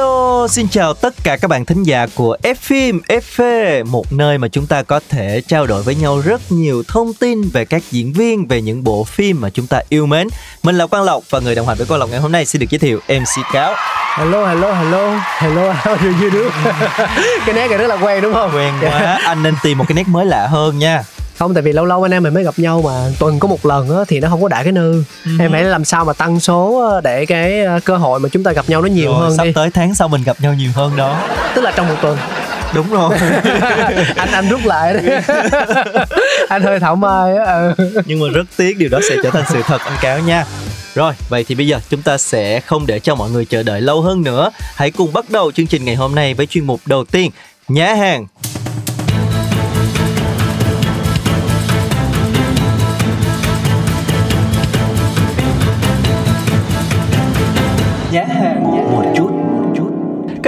Hello, xin chào tất cả các bạn thính giả của F phim FV, một nơi mà chúng ta có thể trao đổi với nhau rất nhiều thông tin về các diễn viên, về những bộ phim mà chúng ta yêu mến. Mình là Quang Lộc và người đồng hành với Quang Lộc ngày hôm nay xin được giới thiệu MC Cáo. hello hello hello hello how do you do cái nét này rất là quen đúng không Quen quá, anh nên tìm một cái nét mới lạ hơn nha. Không tại vì lâu lâu anh em mình mới gặp nhau mà tuần có một lần á thì nó không có đã cái nư Ừ. em phải làm sao mà tăng số để cái ờ, cơ hội mà chúng ta gặp nhau nó nhiều Rồi, hơn sắp đi tới tháng sau mình gặp nhau nhiều hơn đó. tức là trong một tuần Đúng rồi. anh anh rút lại đấy anh hơi thảo mai á ừ. Nhưng mà rất tiếc điều đó sẽ trở thành sự thật anh Cáo nha. Rồi, vậy thì bây giờ chúng ta sẽ không để cho mọi người chờ đợi lâu hơn nữa. Hãy cùng bắt đầu chương trình ngày hôm nay với chuyên mục đầu tiên, nhá hàng.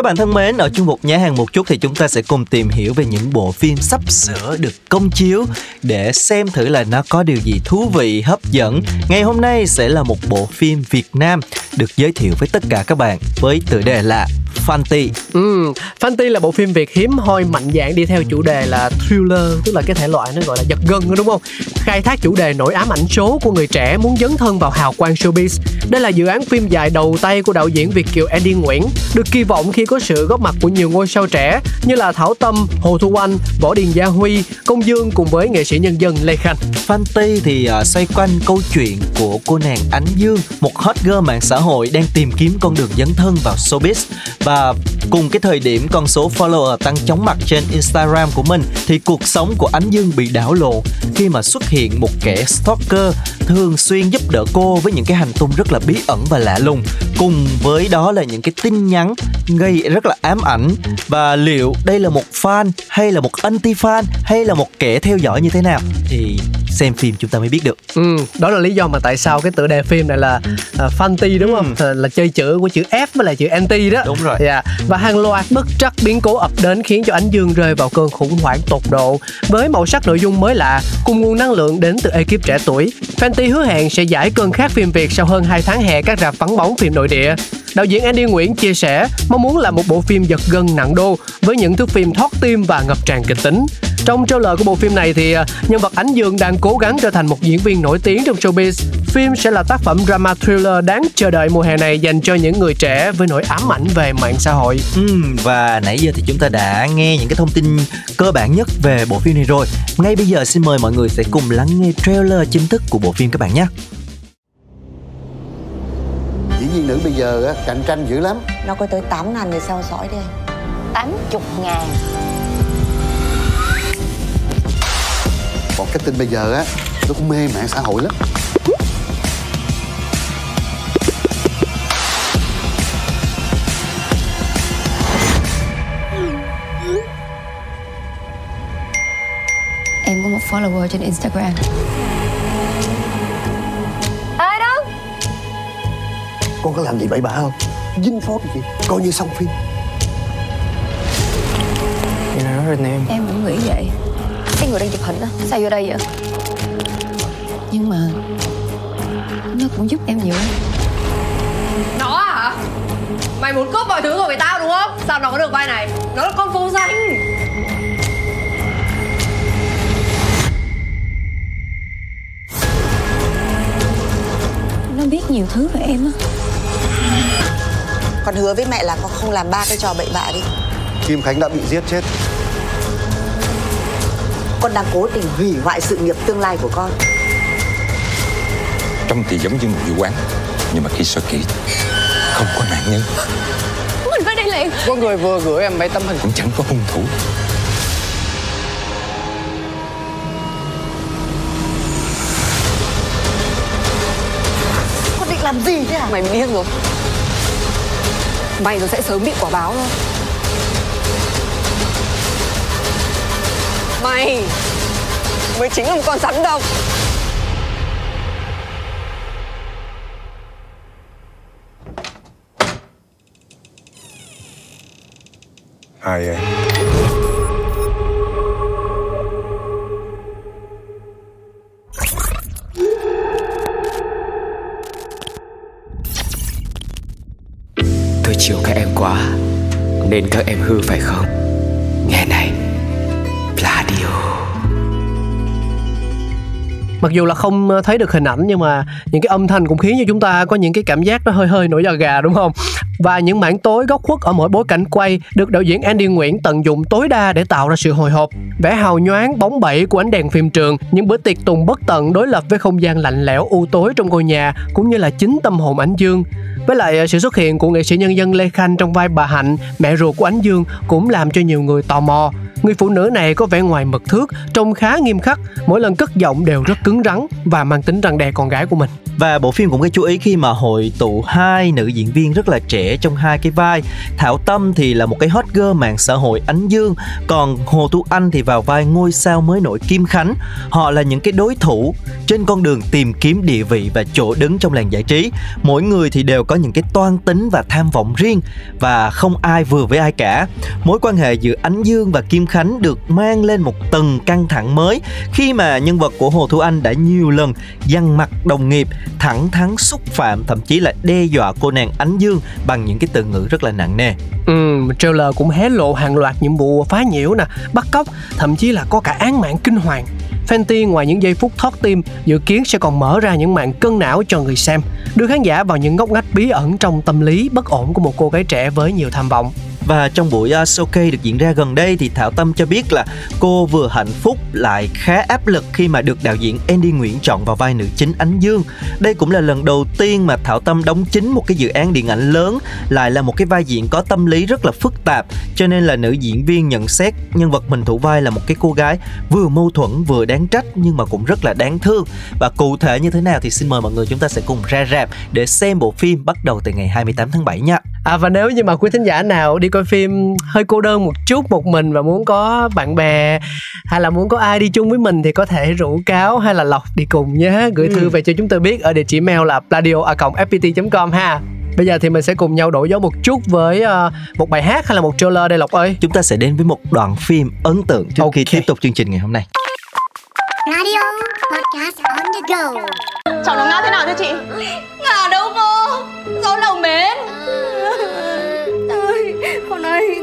Các bạn thân mến, ở chung mục Nhá hàng một chút thì chúng ta sẽ cùng tìm hiểu về những bộ phim sắp sửa được công chiếu để xem thử là nó có điều gì thú vị, hấp dẫn. Ngày hôm nay sẽ là một bộ phim Việt Nam được giới thiệu với tất cả các bạn với tựa đề là Fanti. Ừ, Fanti là bộ phim Việt hiếm hoi mạnh dạng đi theo chủ đề là thriller, tức là cái thể loại nó gọi là giật gân đúng không? Khai thác chủ đề nỗi ám ảnh số của người trẻ muốn dấn thân vào hào quang showbiz. Đây là dự án phim dài đầu tay của đạo diễn Việt kiều Andy Nguyễn, được kỳ vọng khi có sự góp mặt của nhiều ngôi sao trẻ như là Thảo Tâm, Hồ Thu Anh, Võ Điền Gia Huy, Công Dương cùng với nghệ sĩ nhân dân Lê Khanh. Fanti thì à, xoay quanh câu chuyện của cô nàng Ánh Dương, một hot girl mạng xã hội đang tìm kiếm con đường dấn thân vào showbiz và cùng cái thời điểm con số follower tăng chóng mặt trên Instagram của mình thì cuộc sống của Ánh Dương bị đảo lộn khi mà xuất hiện một kẻ stalker thường xuyên giúp đỡ cô với những cái hành tung rất là bí ẩn và lạ lùng cùng với đó là những cái tin nhắn gây rất là ám ảnh và liệu đây là một fan hay là một anti fan hay là một kẻ theo dõi như thế nào thì xem phim chúng ta mới biết được Ừ, đó là lý do mà tại sao cái tựa đề phim này là uh, Fanti đúng không? Là, là chơi chữ của chữ F với lại chữ anti đó. Đúng rồi. Dạ. Và hàng loạt bất trắc biến cố ập đến khiến cho Ánh Dương rơi vào cơn khủng hoảng tột độ. Với màu sắc nội dung mới lạ, cùng nguồn năng lượng đến từ ekip trẻ tuổi, Fenty hứa hẹn sẽ giải cơn khát phim Việt sau hơn 2 tháng hè các rạp vắng bóng phim nội địa. Đạo diễn Andy Nguyễn chia sẻ mong muốn là một bộ phim giật gân nặng đô với những thước phim thoát tim và ngập tràn kịch tính. Trong trailer của bộ phim này thì à, nhân vật Ánh Dương đang cố gắng trở thành một diễn viên nổi tiếng trong showbiz. Phim sẽ là tác phẩm drama thriller đáng chờ đợi mùa hè này dành cho những người trẻ với nỗi ám ảnh về mạng xã hội. Ừm, và nãy giờ thì chúng ta đã nghe những cái thông tin cơ bản nhất về bộ phim này rồi. Ngay bây giờ xin mời mọi người sẽ cùng lắng nghe trailer chính thức của bộ phim các bạn nhé. Diễn viên nữ bây giờ á, cạnh tranh dữ lắm. Nó có tới 8 ngàn người theo dõi đây. 80 ngàn còn cái tin bây giờ á nó cũng mê mạng xã hội lắm. Em có một follower trên Instagram. Ai đâu? con có làm gì bậy bạ không? Dính phốt gì? Coi như xong phim. Em cũng nghĩ vậy Cái người đang chụp hình á Sao vô đây vậy? Nhưng mà Nó cũng giúp em nhiều Nó hả? Mày muốn cướp mọi thứ của người tao đúng không? Sao nó có được vai này? Nó là con phố danh Nó biết nhiều thứ về em á con hứa với mẹ là con không làm ba cái trò bậy bạ đi kim khánh đã bị giết chết con đang cố tình hủy hoại sự nghiệp tương lai của con. Trông thì giống như một vụ án Nhưng mà khi soi kỹ Không có nạn nhân. Mình phải đi liền. Có người vừa gửi em mấy tấm hình. Cũng chẳng có hung thủ. Con định làm làm gì thế hả? Mày điên rồi. Mày rồi sẽ sớm bị quả báo thôi Mày. Mới chính là một con rắn độc. Ai vậy? Tôi chiều các em quá Nên các em hư phải không Mặc dù là không ờ, thấy được hình ảnh nhưng mà những cái âm thanh cũng khiến cho chúng ta có những cái cảm giác nó hơi hơi nổi da gà đúng không? Và những mảng tối góc khuất ở mỗi bối cảnh quay được đạo diễn Andy Nguyễn tận dụng tối đa để tạo ra sự hồi hộp. Vẻ hào nhoáng bóng bẩy của ánh đèn phim trường, những bữa tiệc tùng bất tận đối lập với không gian lạnh lẽo u tối trong ngôi nhà cũng như là chính tâm hồn Ánh Dương. Với lại ờ, sự xuất hiện của nghệ sĩ nhân dân Lê Khanh trong vai bà Hạnh, mẹ ruột của Ánh Dương cũng làm cho nhiều người tò mò. Người phụ nữ này có vẻ ngoài mực thước, trông khá nghiêm khắc, mỗi lần cất giọng đều rất cứng rắn và mang tính răng đe con gái của mình. Và bộ phim cũng gây chú ý khi mà hội tụ hai nữ diễn viên rất là trẻ trong hai cái vai. Thảo Tâm thì là một cái hot girl mạng xã hội Ánh Dương, còn Hồ Tú Anh thì vào vai ngôi sao mới nổi Kim Khánh. Họ là những cái đối thủ trên con đường tìm kiếm địa vị và chỗ đứng trong làng giải trí. Mỗi người thì đều có những cái toan tính và tham vọng riêng và không ai vừa với ai cả. Mối quan hệ giữa Ánh Dương và Kim Khánh được mang lên một tầng căng thẳng mới khi mà nhân vật của Hồ Thu Anh đã nhiều lần dằn mặt đồng nghiệp, thẳng thắn xúc phạm thậm chí là đe dọa cô nàng Ánh Dương bằng những cái từ ngữ rất là nặng nề. Ừ, trailer cũng hé lộ hàng loạt những vụ phá nhiễu nè, bắt cóc, thậm chí là có cả án mạng kinh hoàng. Fenty ngoài những giây phút thoát tim dự kiến sẽ còn mở ra những màn cân não cho người xem, đưa khán giả vào những ngóc ngách bí ẩn trong tâm lý bất ổn của một cô gái trẻ với nhiều tham vọng. Và trong buổi à, uh, showcase được diễn ra gần đây thì Thảo Tâm cho biết là cô vừa hạnh phúc lại khá áp lực khi mà được đạo diễn Andy Nguyễn chọn vào vai nữ chính Ánh Dương. Đây cũng là lần đầu tiên mà Thảo Tâm đóng chính một cái dự án điện ảnh lớn lại là một cái vai diễn có tâm lý rất là phức tạp cho nên là nữ diễn viên nhận xét nhân vật mình thủ vai là một cái cô gái vừa mâu thuẫn vừa đáng trách nhưng mà cũng rất là đáng thương và cụ thể như thế nào thì xin mời mọi người chúng ta sẽ cùng ra rạp để xem bộ phim bắt đầu từ ngày 28 tháng 7 nha. À và nếu như mà quý thính giả nào đi coi phim hơi cô đơn một chút một mình và muốn có bạn bè hay là muốn có ai đi chung với mình thì có thể rủ cáo hay là lọc đi cùng nhé gửi thư về cho chúng tôi biết ở địa chỉ mail là pladio@fpt.com ha Bây giờ thì mình sẽ cùng nhau đổi gió một chút với uh, một bài hát hay là một trailer đây Lộc ơi. Chúng ta sẽ đến với một đoạn phim ấn tượng trước khi Ok. tiếp tục chương trình ngày hôm nay. Radio Podcast on the go. Cháu nó ngã thế nào thưa chị?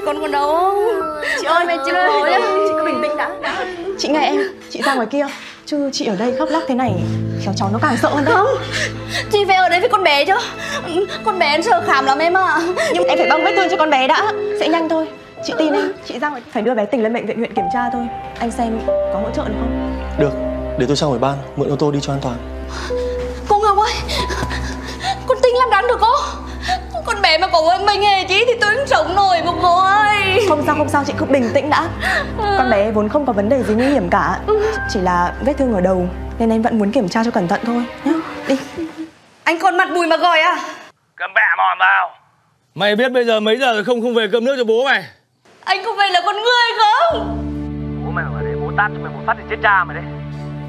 Con còn đau không? Chị ơi, mẹ chị ơi, chị cứ bình tĩnh đã. Chị nghe em, chị ra ngoài kia Chứ chị ở đây khóc lóc thế này Khéo cháu nó càng sợ hơn Không, chị phải ở đây với con bé chứ. Con bé sợ khảm lắm em ạ. Nhưng em phải băng vết thương cho con bé đã Sẽ nhanh thôi Chị tin em, chị ra ngoài Phải đưa bé tỉnh lên bệnh viện huyện kiểm tra thôi Anh xem có hỗ trợ được không? Được, để tôi sang ngoài ban, mượn ô tô đi cho an toàn. Cô Ngọc ơi, con tính làm đáng được cô? Con bé mà có một mình hề chí thì tôi không sống nổi một cô ơi. Không sao không sao, chị cứ bình tĩnh đã Con bé vốn không có vấn đề gì nguy hiểm cả Chỉ là vết thương ở đầu Nên em vẫn muốn kiểm tra cho cẩn thận thôi nhá Đi Anh còn mặt bùi mà gọi à? Cầm bẻ mòn vào Mày biết bây giờ mấy giờ rồi không không về cơm nước cho bố mày Anh không phải là con người không? Bố mày ở đây bố tát cho mày một phát thì chết cha mày đấy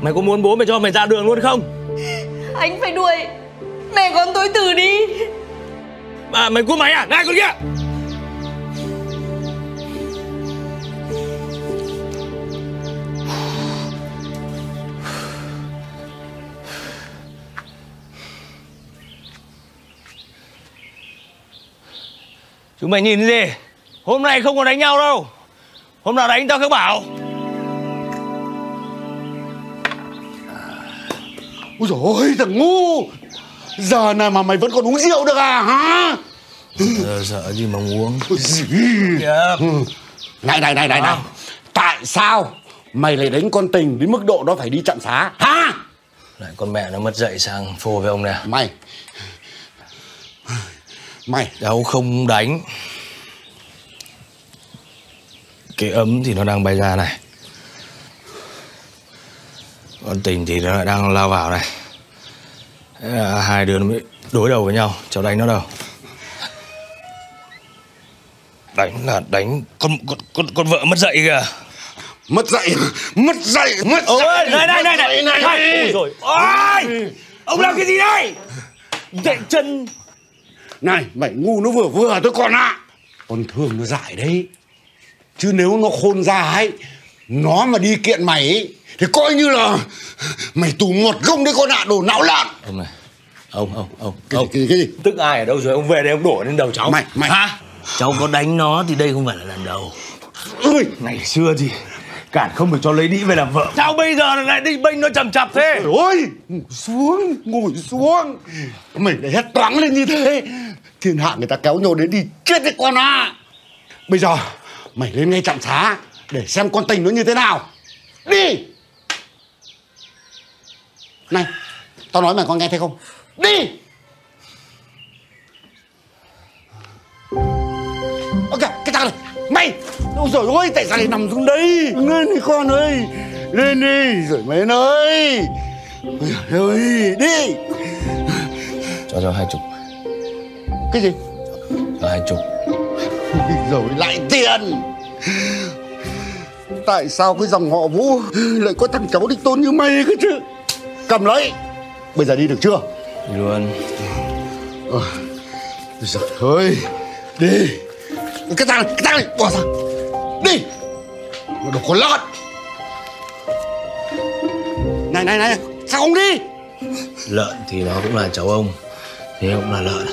Mày có muốn bố mày cho mày ra đường luôn không Anh phải đuổi mẹ con tôi từ đi. À mày của mày à? Này con kia! Chúng mày nhìn gì? Hôm nay không còn đánh nhau đâu. Hôm nào đánh tao cứ bảo. Ôi dồi ôi, thằng ngu! Giờ này mà mày vẫn còn uống rượu được à hả? Giờ sợ gì mà uống. Ừ. Này này này này này. Tại sao mày lại đánh con tình đến mức độ nó phải đi chặn xá hả? Lại con mẹ nó mất dậy sang phô với ông nè. Mày. Mày. Cháu không đánh. Cái ấm thì nó đang bay ra này. Con tình thì nó lại đang lao vào này là hai đứa nó mới đối đầu với nhau cháu đánh nó đâu. Đánh là đánh con con con, con vợ mất dạy kìa. Mất dạy mất dạy mất ôi dạy này này này này. này, này ôi rồi ôi. Ông làm cái gì đây? Dạy chân. Này mày ngu nó vừa vừa thôi con ạ. À. con thương nó dại đấy. Chứ nếu nó khôn ra ấy nó mà đi kiện mày ấy thì coi như là mày tù một gông đấy con ạ à, đồ não lợn ông này ông ông ông cái, ông. cái, cái gì? Tức ai ở đâu rồi? Ông về đây ông đổ lên đầu cháu. Mày mày. Hả? Cháu có đánh nó thì đây không phải là lần đầu. Ơi ngày xưa thì cản không được cho lấy đĩ về làm vợ. Sao bây giờ lại đi bênh nó chầm chập thế? Ôi ngồi xuống ngồi xuống. Mày lại hét toáng lên như thế. Thiên hạ người ta kéo nhau đến đi chết đấy con à bây giờ mày lên ngay trạm xá để xem con tình nó như thế nào. Đi này tao nói mày con nghe thấy không? Đi! Ok cái thằng này mày ôi giời ơi tại sao lại nằm xuống đây? Lên đi con ơi. Lên đi rồi mày ơi ôi ơi đi. Cho cho hai chục. Cái gì? Cho hai chục. Rồi lại tiền. Tại sao cái dòng họ vũ lại có thằng cháu đích tôn như mày cơ chứ cầm lấy. Bây giờ đi được chưa? Đi luôn. Ôi giời ơi. Đi. Cái thằng này cái thằng này. Bỏ ra. Đi. Đồ con lợn. Này này này. Sao không đi? Lợn thì nó cũng là cháu ông thế cũng là lợn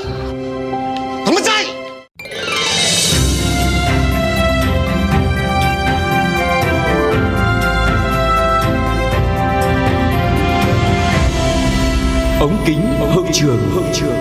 ống kính hậu trường. Hậu trường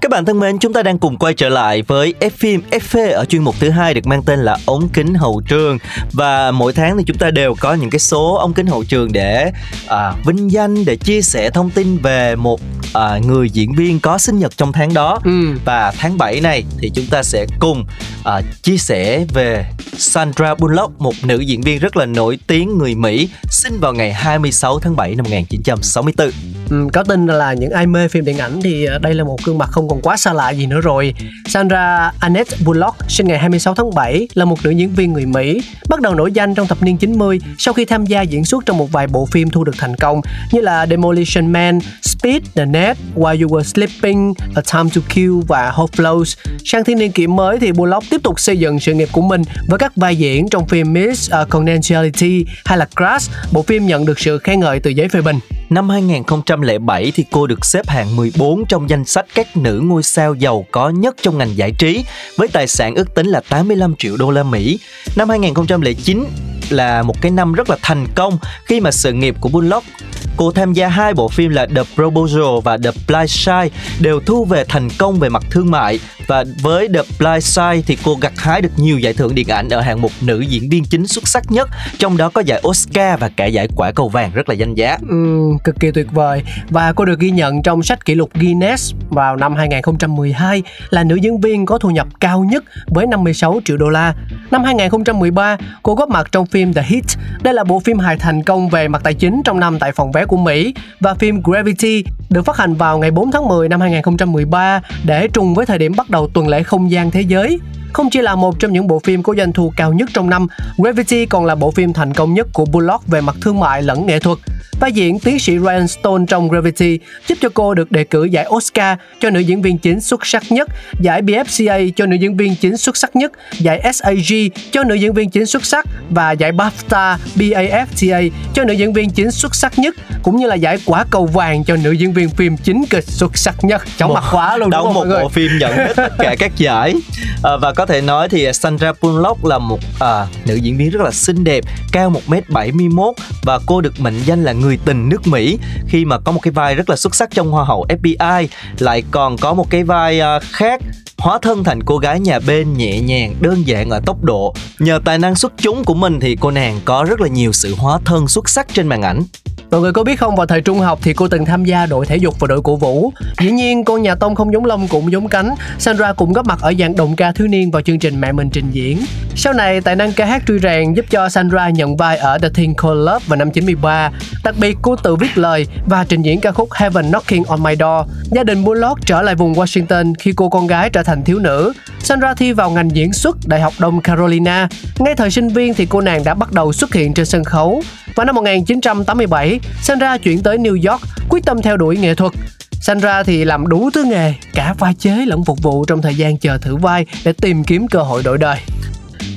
Các bạn thân mến, chúng ta đang cùng quay trở lại với F phim FV ở chuyên mục thứ hai được mang tên là ống kính hậu trường. Và mỗi tháng thì chúng ta đều có những cái số ống kính hậu trường để à, vinh danh để chia sẻ thông tin về một à, người diễn viên có sinh nhật trong tháng đó. Ừ. và tháng 7 này thì chúng ta sẽ cùng à, chia sẻ về Sandra Bullock, một nữ diễn viên rất là nổi tiếng người Mỹ, sinh vào ngày 26 tháng 7 năm 1964. Ừ, có tin là những ai mê phim điện ảnh thì à, đây là một gương mặt không còn quá xa lạ gì nữa rồi. Sandra Annette Bullock sinh ngày 26 tháng 7 là một nữ diễn viên người Mỹ, bắt đầu nổi danh trong thập niên 90 sau khi tham gia diễn xuất trong một vài bộ phim thu được thành công như là Demolition Man, Speed, The Net, While You Were Sleeping, A Time to Kill và Hot Flows. Sang thiên niên kỷ mới thì Bullock tiếp tiếp tục xây dựng sự nghiệp của mình với các vai diễn trong phim Miss à, Congeniality hay là Crash, bộ phim nhận được sự khen ngợi từ giới phê bình. Năm 2007 thì cô được xếp hạng 14 trong danh sách các nữ ngôi sao giàu có nhất trong ngành giải trí với tài sản ước tính là 85 triệu đô la Mỹ. Năm 2009 là một cái năm rất là thành công khi mà sự nghiệp của Bullock Cô tham gia hai bộ phim là The Proposal và The Blind Side đều thu về thành công về mặt thương mại và với The Blind Side thì cô gặt hái được nhiều giải thưởng điện ảnh ở hạng mục nữ diễn viên chính xuất sắc nhất, trong đó có giải Oscar và cả giải quả cầu vàng rất là danh giá. Ừ, cực kỳ tuyệt vời và cô được ghi nhận trong sách kỷ lục Guinness vào năm 2012 là nữ diễn viên có thu nhập cao nhất với 56 triệu đô la. Năm 2013, cô góp mặt trong phim The Hit. Đây là bộ phim hài thành công về mặt tài chính trong năm tại phòng vé của Mỹ và phim Gravity được phát hành vào ngày 4 tháng 10 năm 2013 để trùng với thời điểm bắt đầu tuần lễ không gian thế giới. Không chỉ là một trong những bộ phim có doanh thu cao nhất trong năm, Gravity còn là bộ phim thành công nhất của Bullock về mặt thương mại lẫn nghệ thuật. Vai diễn tiến sĩ Ryan Stone trong Gravity giúp cho cô được đề cử giải Oscar cho nữ diễn viên chính xuất sắc nhất, giải BFCA cho nữ diễn viên chính xuất sắc nhất, giải SAG cho nữ diễn viên chính xuất sắc và giải BAFTA BAFTA cho nữ diễn viên chính xuất sắc nhất, cũng như là giải quả cầu vàng cho nữ diễn viên phim chính kịch xuất sắc nhất. Chóng mặt quá luôn đúng không một mọi người? bộ phim nhận hết tất cả các giải à, và có thể nói thì Sandra Bullock là một à, nữ diễn viên rất là xinh đẹp, cao 1m71 và cô được mệnh danh là người tình nước Mỹ. Khi mà có một cái vai rất là xuất sắc trong Hoa hậu FBI lại còn có một cái vai à, khác hóa thân thành cô gái nhà bên nhẹ nhàng đơn giản ở tốc độ. Nhờ tài năng xuất chúng của mình thì cô nàng có rất là nhiều sự hóa thân xuất sắc trên màn ảnh. Mọi người có biết không, vào thời trung học thì cô từng tham gia đội thể dục và đội cổ vũ. Dĩ nhiên, con nhà tông không giống lông cũng giống cánh. Sandra cũng góp mặt ở dạng đồng ca thiếu niên vào chương trình Mẹ mình trình diễn. Sau này, tài năng ca hát truy rèn giúp cho Sandra nhận vai ở The Thing Called Love vào năm 93. Đặc biệt, cô tự viết lời và trình diễn ca khúc Heaven Knocking on My Door. Gia đình Bullock trở lại vùng Washington khi cô con gái trở thành thiếu nữ. Sandra thi vào ngành diễn xuất Đại học Đông Carolina. Ngay thời sinh viên thì cô nàng đã bắt đầu xuất hiện trên sân khấu. Vào năm 1987, Sandra chuyển tới New York, quyết tâm theo đuổi nghệ thuật. Sandra thì làm đủ thứ nghề, cả vai chế lẫn phục vụ trong thời gian chờ thử vai để tìm kiếm cơ hội đổi đời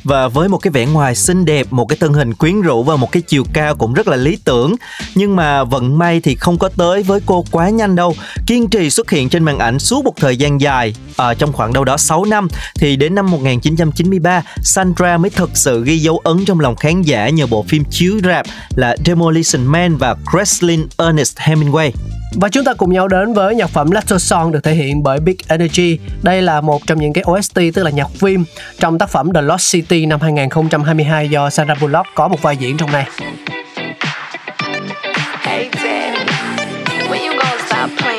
và với một cái vẻ ngoài xinh đẹp, một cái thân hình quyến rũ và một cái chiều cao cũng rất là lý tưởng. Nhưng mà vận may thì không có tới với cô quá nhanh đâu. Kiên trì xuất hiện trên màn ảnh suốt một thời gian dài. Ở trong khoảng đâu đó 6 năm, thì đến năm 1993 Sandra mới thực sự ghi dấu ấn trong lòng khán giả nhờ bộ phim chiếu rạp là Demolition Man và Cresslin Ernest Hemingway và chúng ta cùng nhau đến với nhạc phẩm Letter Song được thể hiện bởi Big Energy. Đây là một trong những cái OST tức là nhạc phim trong tác phẩm The Lost City năm 2022 do Sandra Bullock có một vai diễn trong này. Hey Daddy, when you gonna stop playing?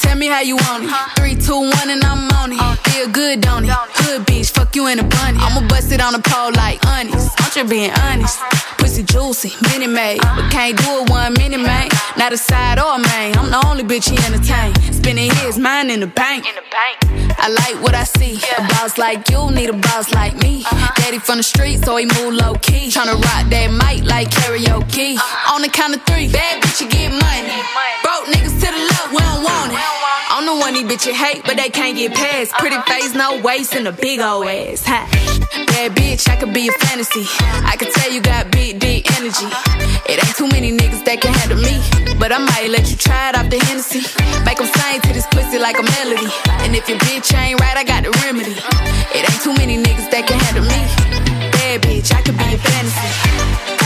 Tell me how you want it. Three, two, one, and I'm on it. Uh. Feel good, don't it? Hood bitch, fuck you in a bunny. I'ma bust it on the pole like honest. I'm just being honest. Uh-huh. Pussy juicy, mini made. Uh-huh. But can't do it one minute, man. Not a side or a main. I'm the only bitch he entertain. Spending his mind in the bank. I like what I see. A boss like you need a boss like me. Uh-huh. Daddy from the street, so he move low key. Tryna rock that mic like karaoke. On the count of three, bad bitch, you get money. Broke niggas to the left, we don't want it. I'm the one these bitches hate, but they can't get past. Pretty face, no waist, and a big old ass. Ha. Bad bitch, I could be a fantasy. I could tell you got big, deep energy. It ain't too many niggas that can handle me. But I might let you try it off the Hennessy. Make them sing to this pussy like a melody. And if your bitch ain't right, I got the remedy. It ain't too many niggas that can handle me. Bad bitch, I could be a fantasy.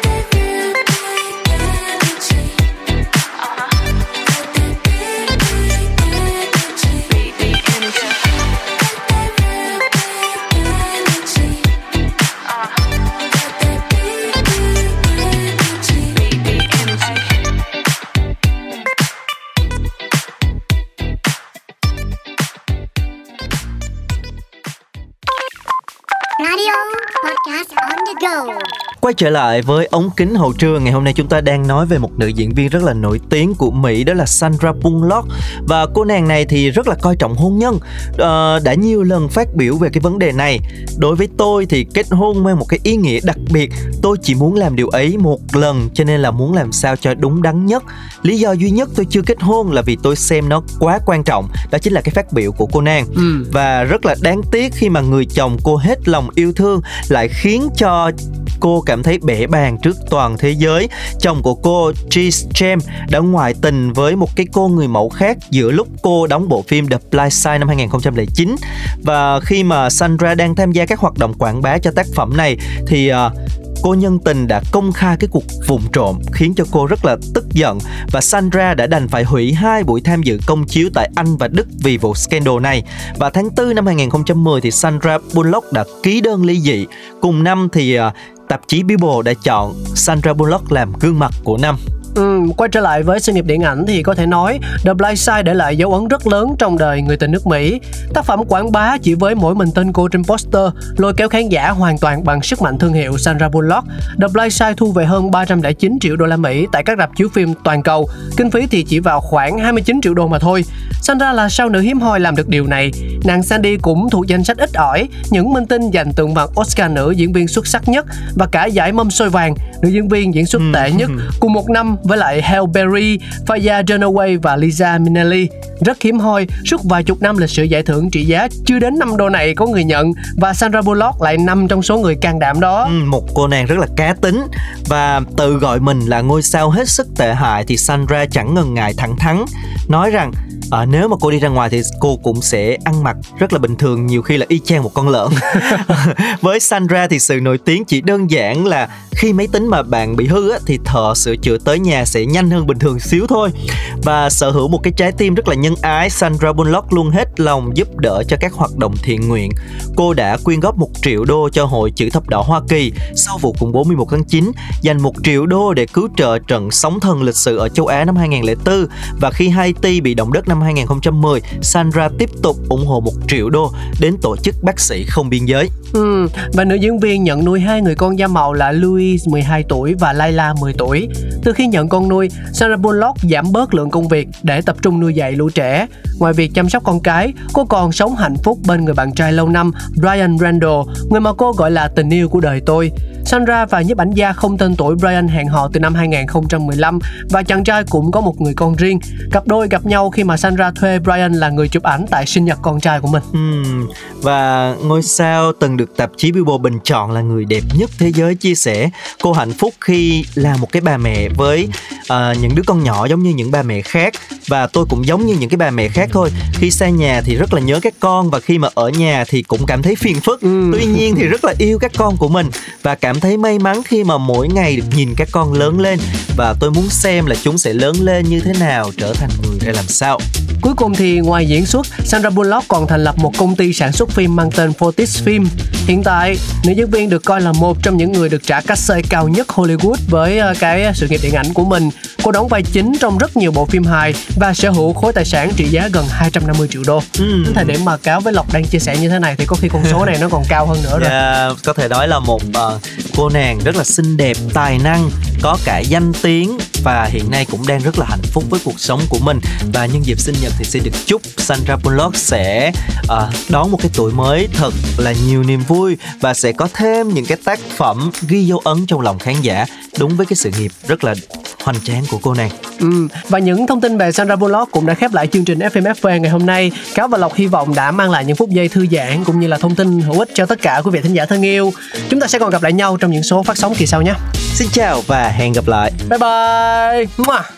Quay trở lại với ống kính hậu trường ngày hôm nay chúng ta đang nói về một nữ diễn viên rất là nổi tiếng của Mỹ đó là Sandra Bullock. Và cô nàng này thì rất là coi trọng hôn nhân. Uh, đã nhiều lần phát biểu về cái vấn đề này. Đối với tôi thì kết hôn mang một cái ý nghĩa đặc biệt. Tôi chỉ muốn làm điều ấy một lần cho nên là muốn làm sao cho đúng đắn nhất. Lý do duy nhất tôi chưa kết hôn là vì tôi xem nó quá quan trọng. Đó chính là cái phát biểu của cô nàng. Ừ. và rất là đáng tiếc khi mà người chồng cô hết lòng yêu thương lại khiến cho cô cảm thấy bể bàng trước toàn thế giới. Chồng của cô, Jis James, đã ngoại tình với một cái cô người mẫu khác giữa lúc cô đóng bộ phim The Blind Side năm 2009. Và khi mà Sandra đang tham gia các hoạt động quảng bá cho tác phẩm này thì uh, cô nhân tình đã công khai cái cuộc vụng trộm khiến cho cô rất là tức giận và Sandra đã đành phải hủy hai buổi tham dự công chiếu tại Anh và Đức vì vụ scandal này. Và tháng 4 năm 2010 thì Sandra Bullock đã ký đơn ly dị. Cùng năm thì à, tạp chí Bible đã chọn Sandra Bullock làm gương mặt của năm. Ừ, quay trở lại với sự nghiệp điện ảnh thì có thể nói The Blind Side để lại dấu ấn rất lớn trong đời người tình nước Mỹ. Tác phẩm quảng bá chỉ với mỗi mình tên cô trên poster, lôi kéo khán giả hoàn toàn bằng sức mạnh thương hiệu Sandra Bullock. The Blind Side thu về hơn 309 triệu đô la Mỹ tại các rạp chiếu phim toàn cầu. Kinh phí thì chỉ vào khoảng 29 triệu đô mà thôi. Sandra là sao nữ hiếm hoi làm được điều này. Nàng Sandy cũng thuộc danh sách ít ỏi những minh tinh giành tượng vàng Oscar nữ diễn viên xuất sắc nhất và cả giải mâm xôi vàng nữ diễn viên diễn xuất tệ nhất cùng một năm với lại Halle Berry, Faya Dunaway và Lisa Minnelli. Rất hiếm hoi, suốt vài chục năm lịch sử giải thưởng trị giá chưa đến 5 đô này có người nhận và Sandra Bullock lại nằm trong số người can đảm đó. Ừ, một cô nàng rất là cá tính và tự gọi mình là ngôi sao hết sức tệ hại thì Sandra chẳng ngần ngại thẳng thắn nói rằng à, nếu mà cô đi ra ngoài thì cô cũng sẽ ăn mặc rất là bình thường nhiều khi là y chang một con lợn với Sandra thì sự nổi tiếng chỉ đơn giản là khi máy tính mà bạn bị hư á, thì thợ sửa chữa tới nhà sẽ nhanh hơn bình thường xíu thôi. Và sở hữu một cái trái tim rất là nhân ái Sandra Bullock luôn hết lòng giúp đỡ cho các hoạt động thiện nguyện. Cô đã quyên góp một triệu đô cho hội chữ thập đỏ Hoa Kỳ sau vụ khủng bố 11 tháng 9 dành một triệu đô để cứu trợ trận sóng thần lịch sử ở châu Á năm 2004 và khi Haiti bị động đất năm 2010 Sandra tiếp tục ủng hộ một triệu đô đến tổ chức bác sĩ không biên giới. Ừ, và nữ diễn viên nhận nuôi hai người con da màu là Louis 12 tuổi và Layla 10 tuổi. Từ khi nhận con nuôi, Sarah Bullock giảm bớt lượng công việc để tập trung nuôi dạy lũ trẻ. Ngoài việc chăm sóc con cái, cô còn sống hạnh phúc bên người bạn trai lâu năm Brian Randall, người mà cô gọi là tình yêu của đời tôi. Sandra và nhiếp ảnh gia không tên tuổi Brian hẹn hò từ năm 2015 và chàng trai cũng có một người con riêng. Cặp đôi gặp nhau khi mà Sandra thuê Brian là người chụp ảnh tại sinh nhật con trai của mình. Uhm, và ngôi sao từng được tạp chí Billboard bình chọn là người đẹp nhất thế giới chia sẻ cô hạnh phúc khi là một cái bà mẹ với uh, những đứa con nhỏ giống như những bà mẹ khác và tôi cũng giống như những cái bà mẹ khác thôi khi xa nhà thì rất là nhớ các con và khi mà ở nhà thì cũng cảm thấy phiền phức ừ. tuy nhiên thì rất là yêu các con của mình và cảm thấy may mắn khi mà mỗi ngày được nhìn các con lớn lên và tôi muốn xem là chúng sẽ lớn lên như thế nào trở thành người ra làm sao Cuối cùng thì ngoài diễn xuất, Sandra Bullock còn thành lập một công ty sản xuất phim mang tên Fortis Film. Hiện tại, nữ diễn viên được coi là một trong những người được trả cát xê cao nhất Hollywood với ờ, cái sự nghiệp điện ảnh của mình. Cô đóng vai chính trong rất nhiều bộ phim hài và sở hữu khối tài sản trị giá gần 250 triệu đô. Ừ. Đến thời điểm mà cáo với Lộc đang chia sẻ như thế này thì có khi con số này nó còn cao hơn nữa rồi. Yeah, dạ, có thể nói là một uh, cô nàng rất là xinh đẹp, tài năng, có cả danh tiếng và hiện nay cũng đang rất là hạnh phúc với cuộc sống của mình và nhân dịp sinh nhật thì xin được chúc Sandra Bullock sẽ uh, đón một cái tuổi mới thật là nhiều niềm vui và sẽ có thêm những cái tác phẩm ghi dấu ấn trong lòng khán giả đúng với cái sự nghiệp rất là hoành tráng của cô nàng. Ừ, và những thông tin về Sandra Bullock cũng đã khép lại chương trình FM FV ngày hôm nay. Cáo và Lộc hy vọng đã mang lại những phút giây thư giãn cũng như là thông tin hữu ích cho tất cả quý vị thính giả thân yêu. Chúng ta sẽ còn gặp lại nhau trong những số phát sóng kỳ sau nhé. Xin chào và hẹn gặp lại. Bye bye.